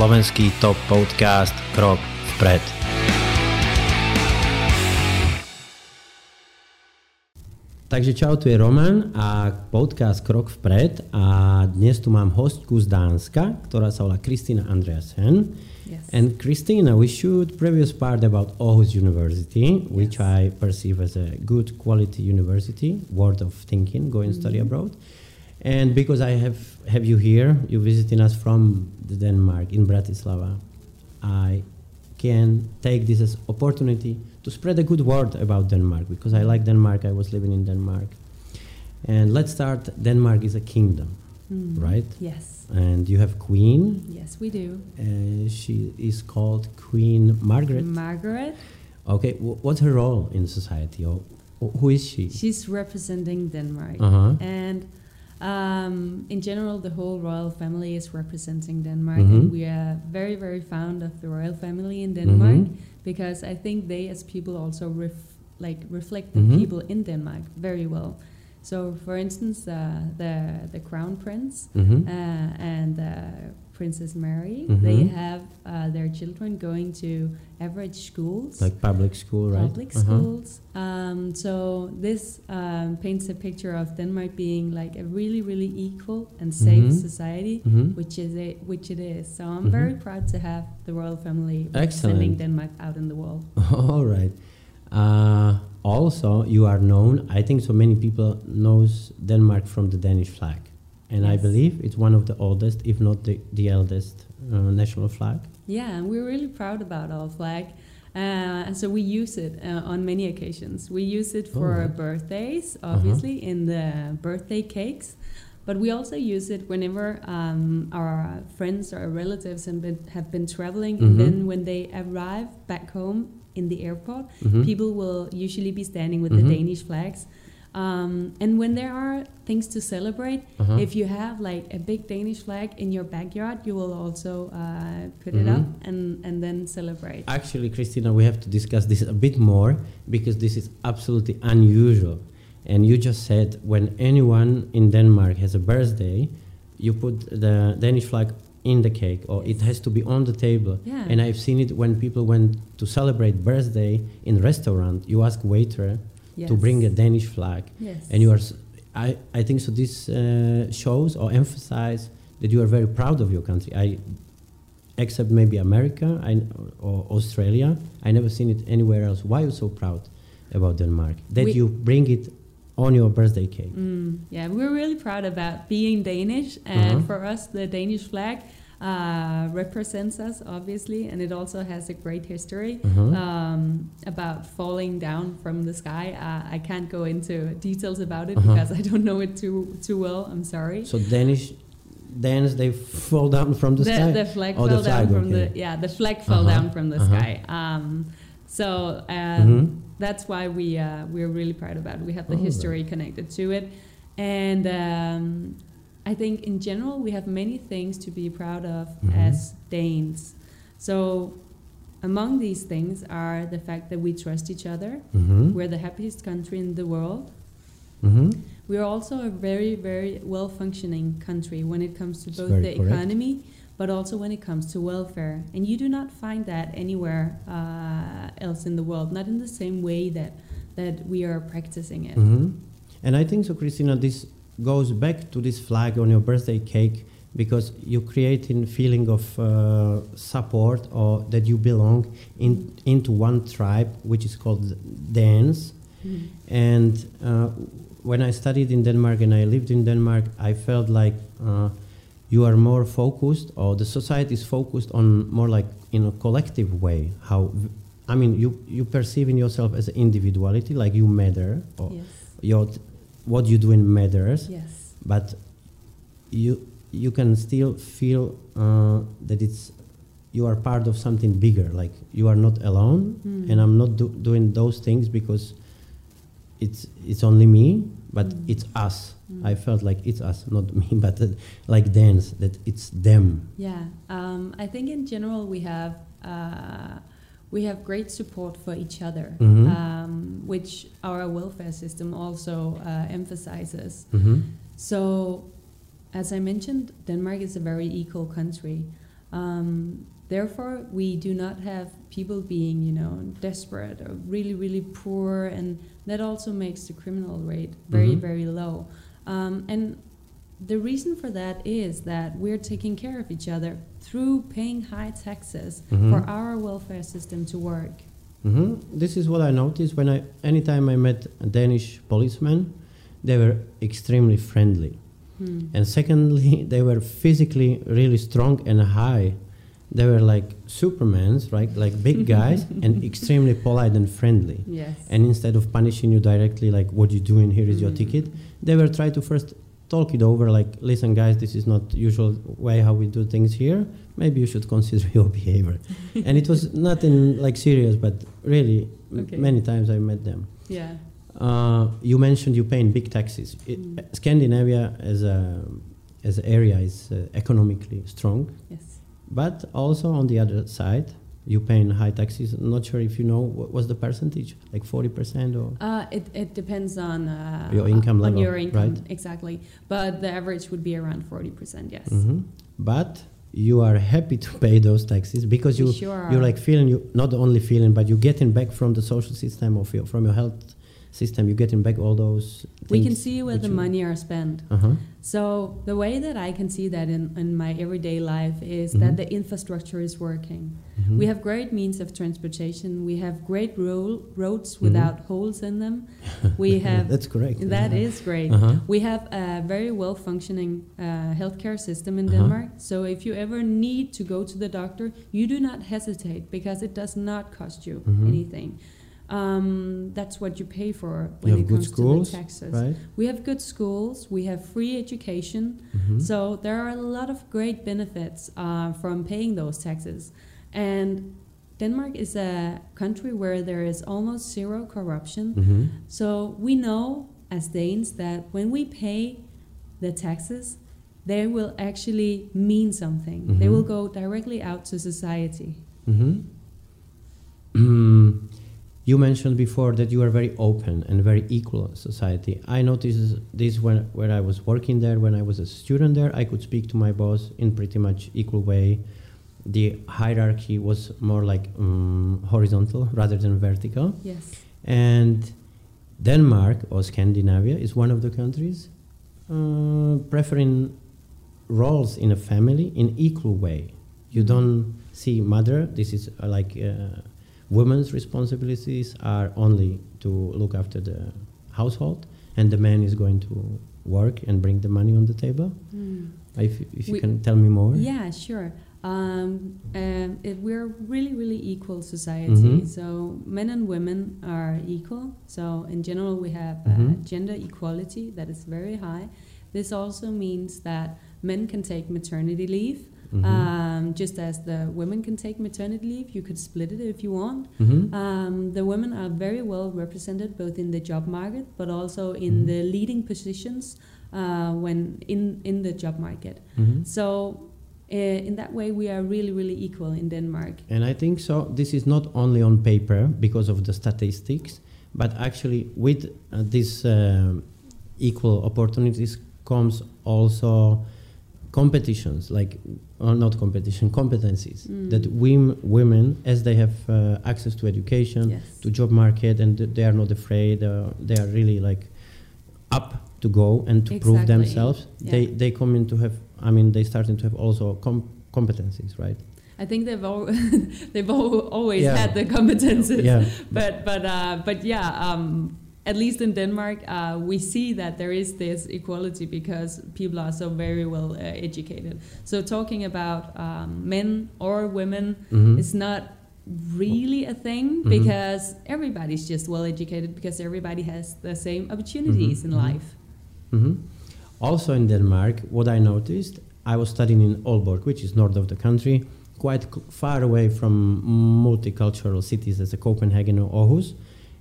slovenský top podcast Krok vpred. Takže čau, tu je Roman a podcast Krok vpred a dnes tu mám hostku z Dánska, ktorá sa volá Kristina Andreasen. Yes. And Christina, we should previous part about Aarhus University, which Yes. I perceive as a good quality university, world of thinking, go and study Mhm. abroad. And because I have have you here, you visiting us from the Denmark in Bratislava, I can take this as opportunity to spread a good word about Denmark because I like Denmark. I was living in Denmark, and let's start. Denmark is a kingdom, Mm. right? Yes. and you have Queen. Yes, we do. Uh, she is called Queen Margaret. Margaret. Okay, wh- what's her role in society, or wh- who is she? She's representing Denmark. Uh huh. And um, in general, the whole royal family is representing Denmark. Mhm. And we are very, very fond of the royal family in Denmark Mhm. because I think they, as people, also ref- like reflect the Mhm. people in Denmark very well. So, for instance, uh, the the crown prince Mm-hmm. uh, and uh, Princess Mary, Mhm. they have uh, their children going to average schools. like public school, right? public Uh-huh. schools. Um, so this um, paints a picture of Denmark being like a really, really equal and safe Mhm. society, Mhm. which is it, which it is. So I'm Mhm. very proud to have the royal family representing Denmark out in the world. All right. Uh, also, you are known. I think so many people knows Denmark from the Danish flag, and I believe it's one of the oldest, if not the, the eldest, uh, national flag. Yeah, and we're really proud about our flag. Uh, and so we use it uh, on many occasions. We use it for Alright. birthdays, Uh-huh. obviously, in the birthday cakes. But we also use it whenever um, our friends or relatives have been, have been traveling. Mhm. And then when they arrive back home in the airport, Mhm. people will usually be standing with Mhm. the Danish flags. Um, and when there are things to celebrate, Uh-huh. if you have like a big Danish flag in your backyard, you will also uh, put Mhm. it up and, and then celebrate. Actually, Christina, we have to discuss this a bit more because this is absolutely unusual. And you just said when anyone in Denmark has a birthday, you put the Danish flag in the cake or it has to be on the table. Yeah. And I've seen it when people went to celebrate birthday in restaurant. You ask waiter to bring a Danish flag, Yes. and you are. I, I think so. This uh, shows or emphasize that you are very proud of your country. I, except maybe America I, or Australia, I never seen it anywhere else. Why are you so proud about Denmark that We- you bring it on your birthday cake? Mm, yeah, we're really proud about being Danish, and Uh-huh. for us, the Danish flag uh, represents us, obviously, and it also has a great history Uh-huh. um, about falling down from the sky. Uh, I can't go into details about it Uh-huh. because I don't know it too too well. I'm sorry. so Danish, Danes they fall down from the, the, sky. the flag Oh, the fell down from okay. the yeah the flag fell Uh-huh, down from the uh-huh. sky um, so um, Mhm. that's why we uh, we're really proud about it we have the All history connected to it and um, I think in general we have many things to be proud of Mhm. as Danes so among these things are the fact that we trust each other Mhm. we're the happiest country in the world Mhm. we are also a very, very well functioning country when it comes to It's both the correct. economy but also when it comes to welfare. And you do not find that anywhere uh, else in the world, not in the same way that, that we are practicing it. Mhm. And I think so, Christina. This goes back to this flag on your birthday cake because you create a feeling of uh, support or that you belong in, into one tribe, which is called Danes. Mm. And uh, when I studied in Denmark and I lived in Denmark, I felt like uh, you are more focused, or the society is focused on more like in a collective way. How, I mean, you you perceive in yourself as an individuality, like you matter, or Yes. your what you do in matters, Yes. but you you can still feel uh, that it's you are part of something bigger. Like you are not alone, Mm. and I'm not do- doing those things because it's it's only me, but Mm. it's us. Mm. I felt like it's us, not me, but uh, like dance that it's them. Yeah, um, I think in general we have uh, we have great support for each other, Mhm. um, which our welfare system also uh, emphasizes. hmm So, as I mentioned, Denmark is a very equal country. Um, therefore, we do not have people being, you know, desperate or really, really poor, and that also makes the criminal rate very, Mhm. very low. Um, and the reason for that is that we're taking care of each other through paying high taxes Mhm. for our welfare system to work. hmm This is what I noticed when I, anytime I met a Danish policemen, they were extremely friendly. Hmm. And secondly, they were physically really strong and high. They were like supermans, right? Like big guys and extremely polite and friendly. Yes. And instead of punishing you directly, like what you're doing, here is your Mm. ticket, they were trying to first talk it over, like, listen, guys, this is not usual way how we do things here. Maybe you should consider your behavior. and it was nothing like serious, but really, Okay. many times I met them. yeah. Uh, you mentioned you paying big taxes. It, Mm. Scandinavia as a as an area is uh, economically strong, Yes. but also on the other side, you paying high taxes. I'm not sure if you know what was the percentage, like forty percent or. Uh, it, it depends on uh, Your income on level, your income, right? exactly. But the average would be around forty percent. Yes. Mhm. But you are happy to pay those taxes because you sure you're like feeling you not only feeling, but you're getting back from the social system of your from your health system. You're getting back all those. we can see where the money are spent. Uh-huh. So the way that I can see that in, in my everyday life is Mhm. that the infrastructure is working. Mhm. We have great means of transportation. We have great ro- roads Mhm. without holes in them. We have That's correct. that Uh-huh. is great. Uh-huh. We have a very well functioning uh, healthcare system in Uh-huh. Denmark. So if you ever need to go to the doctor, you do not hesitate because it does not cost you Mhm. anything. Um, that's what you pay for You when have it good comes schools, to the taxes. Right. We have good schools. We have free education. Mhm. So there are a lot of great benefits uh, from paying those taxes. And Denmark is a country where there is almost zero corruption. Mhm. So we know as Danes that when we pay the taxes, they will actually mean something. They Mhm. will go directly out to society. You mentioned before that you are very open and very equal society. I noticed this when when I was working there, when I was a student there, I could speak to my boss in pretty much equal way. The hierarchy was more like um, horizontal rather than vertical. Yes. And Denmark or Scandinavia is one of the countries uh, preferring roles in a family in equal way. You don't see mother. This is uh, like uh, women's responsibilities are only to look after the household, and the man is going to work and bring the money on the table. Mm. If, if you We- can tell me more. Yeah, sure. Um, um, it, we're really, really equal society. Mhm. So men and women are equal. So in general, we have uh, Mhm. gender equality that is very high. This also means that men can take maternity leave, Mhm. um, just as the women can take maternity leave. You could split it if you want. Mhm. Um, the women are very well represented both in the job market, but also in Mhm. the leading positions uh, when in in the job market. Mhm. So, uh, in that way, we are really, really equal in Denmark. And I think so. This is not only on paper because of the statistics, but actually with uh, these um, equal opportunities comes also competitions, like or not competition, competencies Mm. that wim- women, as they have uh, access to education, Yes. to job market, and th- they are not afraid. Uh, they are really like up to go and to prove Exactly. themselves. They they come in to have. I mean, they starting to have also com- competencies, right? I think they've all they've all, always Yeah. had the competences. Yeah. But but uh, but yeah. Um, at least in Denmark, uh, we see that there is this equality because people are so very well uh, educated. So talking about um, men or women Mhm. is not really a thing Mhm. because everybody's just well educated because everybody has the same opportunities Mhm, in mhm. life. hmm Also in Denmark, what I noticed, I was studying in Aalborg, which is north of the country, quite far away from multicultural cities as a Copenhagen or Aarhus.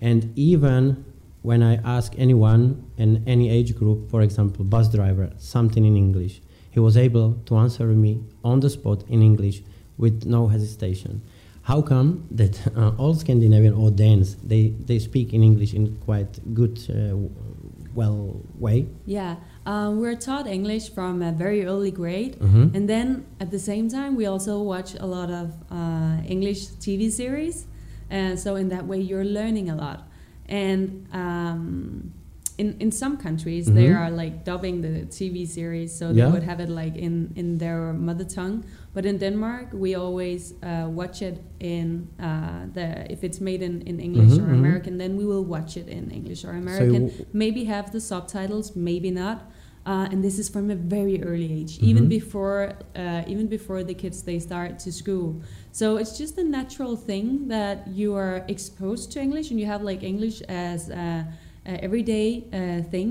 And even when I ask anyone in any age group, for example, bus driver, something in English, he was able to answer me on the spot in English with no hesitation. How come that uh, all Scandinavian or Danes they, they speak in English in quite good, uh, well way? Yeah, Uh, we're taught English from a very early grade, Mhm. and then at the same time, we also watch a lot of uh, English TV series. And so, in that way, you're learning a lot. And um, in, in some countries, they Mhm. are like dubbing the TV series, so Yeah. they would have it like in, in their mother tongue. But in Denmark, we always uh, watch it in uh, the if it's made in, in English Mhm, or mhm. American, then we will watch it in English or American. So maybe have the subtitles, maybe not. Uh, and this is from a very early age, even Mhm. before uh, even before the kids they start to school. So it's just a natural thing that you are exposed to English and you have like English as a, a everyday uh, thing.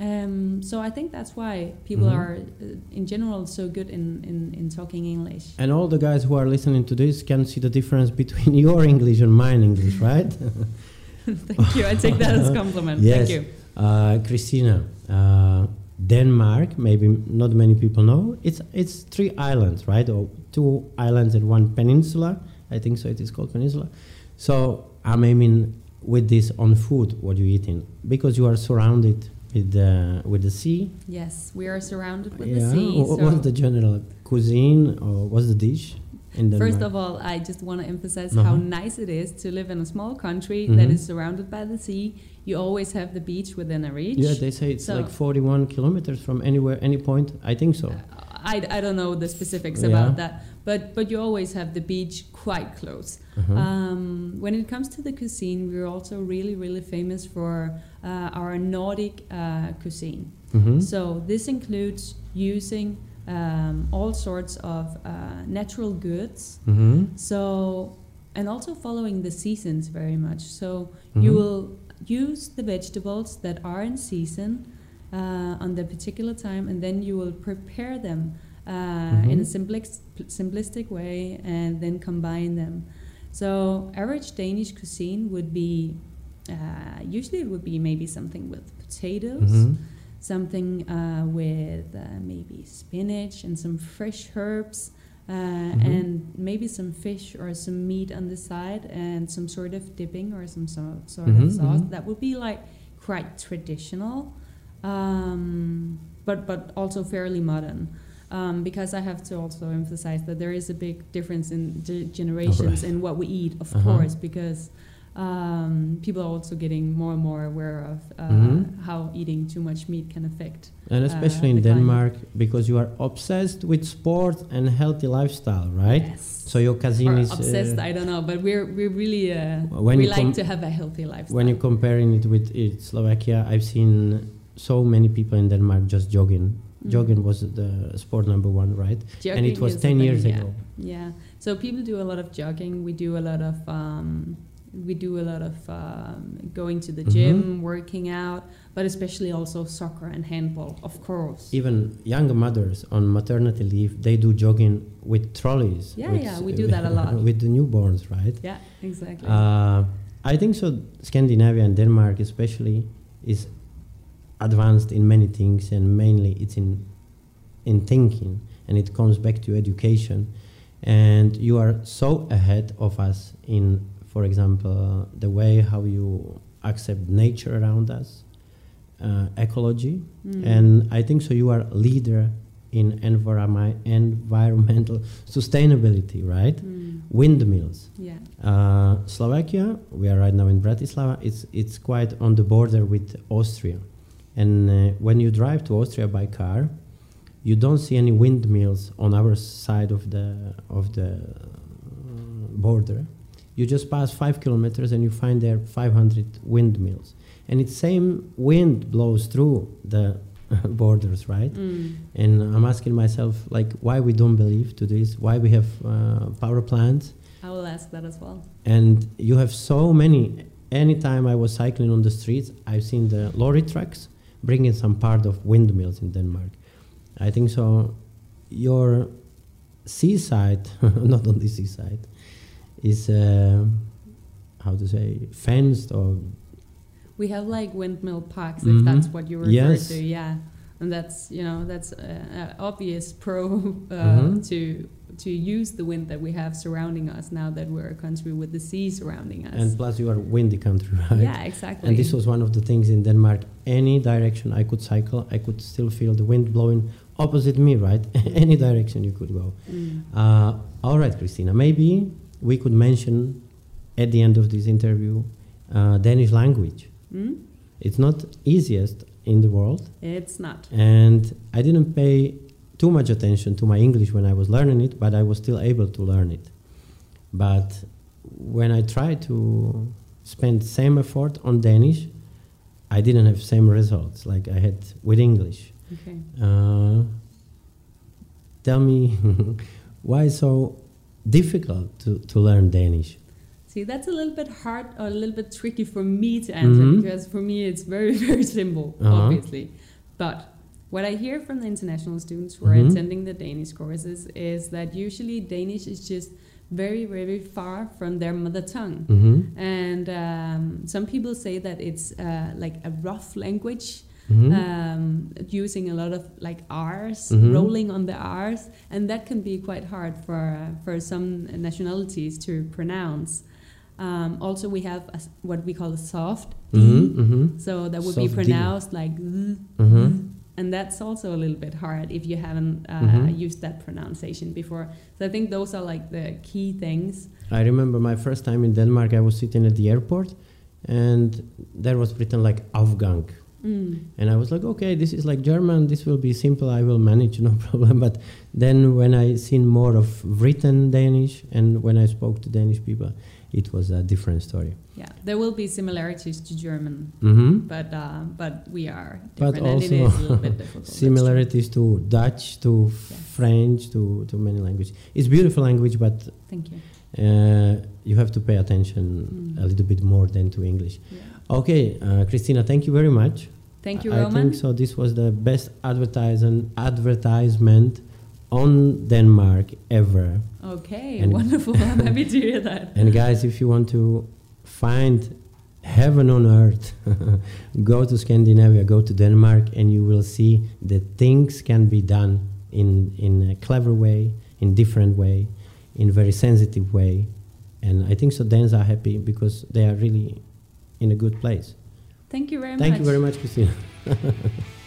Um, so I think that's why people Mhm. are uh, in general so good in, in, in talking English. And all the guys who are listening to this can see the difference between your English and mine English, right? Thank you. I take that as a compliment. Yes. Thank you. Uh, Christina, uh, Denmark, maybe not many people know. It's it's three islands, right? Or two islands and one peninsula. I think so. It is called peninsula. So I'm aiming with this on food. What you eating? Because you are surrounded with the with the sea. Yes, we are surrounded with yeah. the sea. Wha- so What's the general cuisine or what's the dish? First of all, I just want to emphasize how Uh-huh. nice it is to live in a small country that Mhm. is surrounded by the sea. You always have the beach within a reach. yeah, they say it's So- like 41 kilometers from anywhere, any point. I think so. I, I don't know the specifics Yeah. about that, but but you always have the beach quite close. Uh-huh. Um, when it comes to the cuisine, we're also really really famous for uh, our Nordic uh, cuisine. Mhm. So this includes using um, all sorts of uh, natural goods. Mhm. So, and also following the seasons very much. So Mhm. you will use the vegetables that are in season uh, on the particular time, and then you will prepare them uh, in a simplex, simplistic way, and then combine them. So, average Danish cuisine would be uh, usually it would be maybe something with potatoes Mhm. Something uh, with uh, maybe spinach and some fresh herbs, uh, Mhm. and maybe some fish or some meat on the side, and some sort of dipping or some so- sort Mhm, of sauce. mhm. That would be like quite traditional, um, but but also fairly modern. Um, because I have to also emphasize that there is a big difference in ge- generations in what we eat, of Uh-huh. course, because um, people are also getting more and more aware of uh, Mhm. how eating too much meat can affect. And uh, especially in the climate. Denmark, because you are obsessed with sport and healthy lifestyle, right? Yes. So your cousin or is obsessed, uh, I don't know, but we're we're really uh, When we like com- to have a healthy lifestyle. when you're comparing it with it, Slovakia. I've seen so many people in Denmark just jogging. Mm. Jogging was the sport number one, right? and it was 10 years yeah. ago. Yeah. So people do a lot of jogging. We do a lot of um, we do a lot of um, going to the Mhm. gym, working out, but especially also soccer and handball, of course. Even young mothers on maternity leave, they do jogging with trolleys. Yeah, with, yeah, we do that a lot. with the newborns, right? Yeah, exactly. Uh, I think so. Scandinavia and Denmark, especially, is advanced in many things, and mainly it's in in thinking, and it comes back to education. And you are so ahead of us in, for example, the way how you accept nature around us, uh, ecology, Mm. and I think so. You are a leader in environmental sustainability, right? Mm. Windmills. Yeah. Uh, Slovakia, we are right now in Bratislava. It's it's quite on the border with Austria, and uh, when you drive to Austria by car, you don't see any windmills on our side of the of the uh, border. You just pass five kilometers and you find there 500 windmills, and it's same wind blows through the borders, right? Mm. And I'm asking myself, like, why we don't believe to this? Why we have uh, power plants? I will ask that as well. and you have so many anytime i was cycling on the streets i've seen the lorry trucks bringing some part of windmills in denmark i think so your seaside not on the seaside is uh, how to say fenced or We have like windmill parks, Mhm. if that's what you refer Yes. to. Yeah, and that's you know that's uh, uh, obvious pro uh, Mhm. to to use the wind that we have surrounding us now that we're a country with the sea surrounding us. And plus, you are a windy country, right? yeah, exactly. And this was one of the things in Denmark. Any direction I could cycle, I could still feel the wind blowing opposite me, right? Any direction you could go. Mm. Uh, all right, Christina. Maybe we could mention at the end of this interview uh, Danish language. Mm? It's not easiest in the world, It's not. and I didn't pay too much attention to my English when I was learning it, but I was still able to learn it. But when I tried to spend same effort on Danish, I didn't have same results like I had with English. Okay. Uh, tell me why so difficult to, to learn Danish? See, that's a little bit hard or a little bit tricky for me to answer Mhm. because for me it's very, very simple, Uh-huh. obviously. But what I hear from the international students who are Mhm. attending the Danish courses is that usually Danish is just very, very far from their mother tongue. Mm-hmm. And um, some people say that it's uh, like a rough language, Mm-hmm. um, using a lot of like R's, Mhm. rolling on the R's, and that can be quite hard for uh, for some nationalities to pronounce. Um, also, we have a what we call a soft D, mm-hmm. Mm-hmm. so that would Soft be D. pronounced like Z, Mm-hmm. and that's also a little bit hard if you haven't uh, Mhm. used that pronunciation before. So I think those are like the key things. I remember my first time in Denmark, I was sitting at the airport and there was written like Afgang. Mm. And I was like, okay, this is like German, this will be simple, I will manage, no problem. But then when I seen more of written Danish and when I spoke to Danish people, it was a different story. Yeah, there will be similarities to German, hmm but uh, but we are But different, and it also a little bit difficult. Similarities to Dutch, to Yes. French, to, to many languages. It's beautiful language, but Thank you. uh, you have to pay attention Mm. a little bit more than to English. Yeah. Okay, uh, Christina, thank you very much. Thank you, I Roman. think so. This was the best advertisement advertisement on Denmark ever. Okay, And- wonderful. I'm happy to hear that. And guys, if you want to find heaven on earth, go to Scandinavia, go to Denmark, and you will see that things can be done in in a clever way, in different way, in very sensitive way. And I think so. Danes are happy because they are really in a good place. Thank you very Thank much. Thank you very much, Christina.